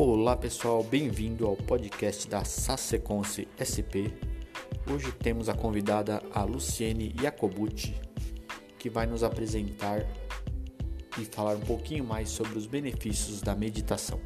Olá pessoal, bem-vindo ao podcast da Saseconce SP. Hoje temos a convidada a Luciene Iacobucci, que vai nos apresentar e falar um pouquinho mais sobre os benefícios da meditação.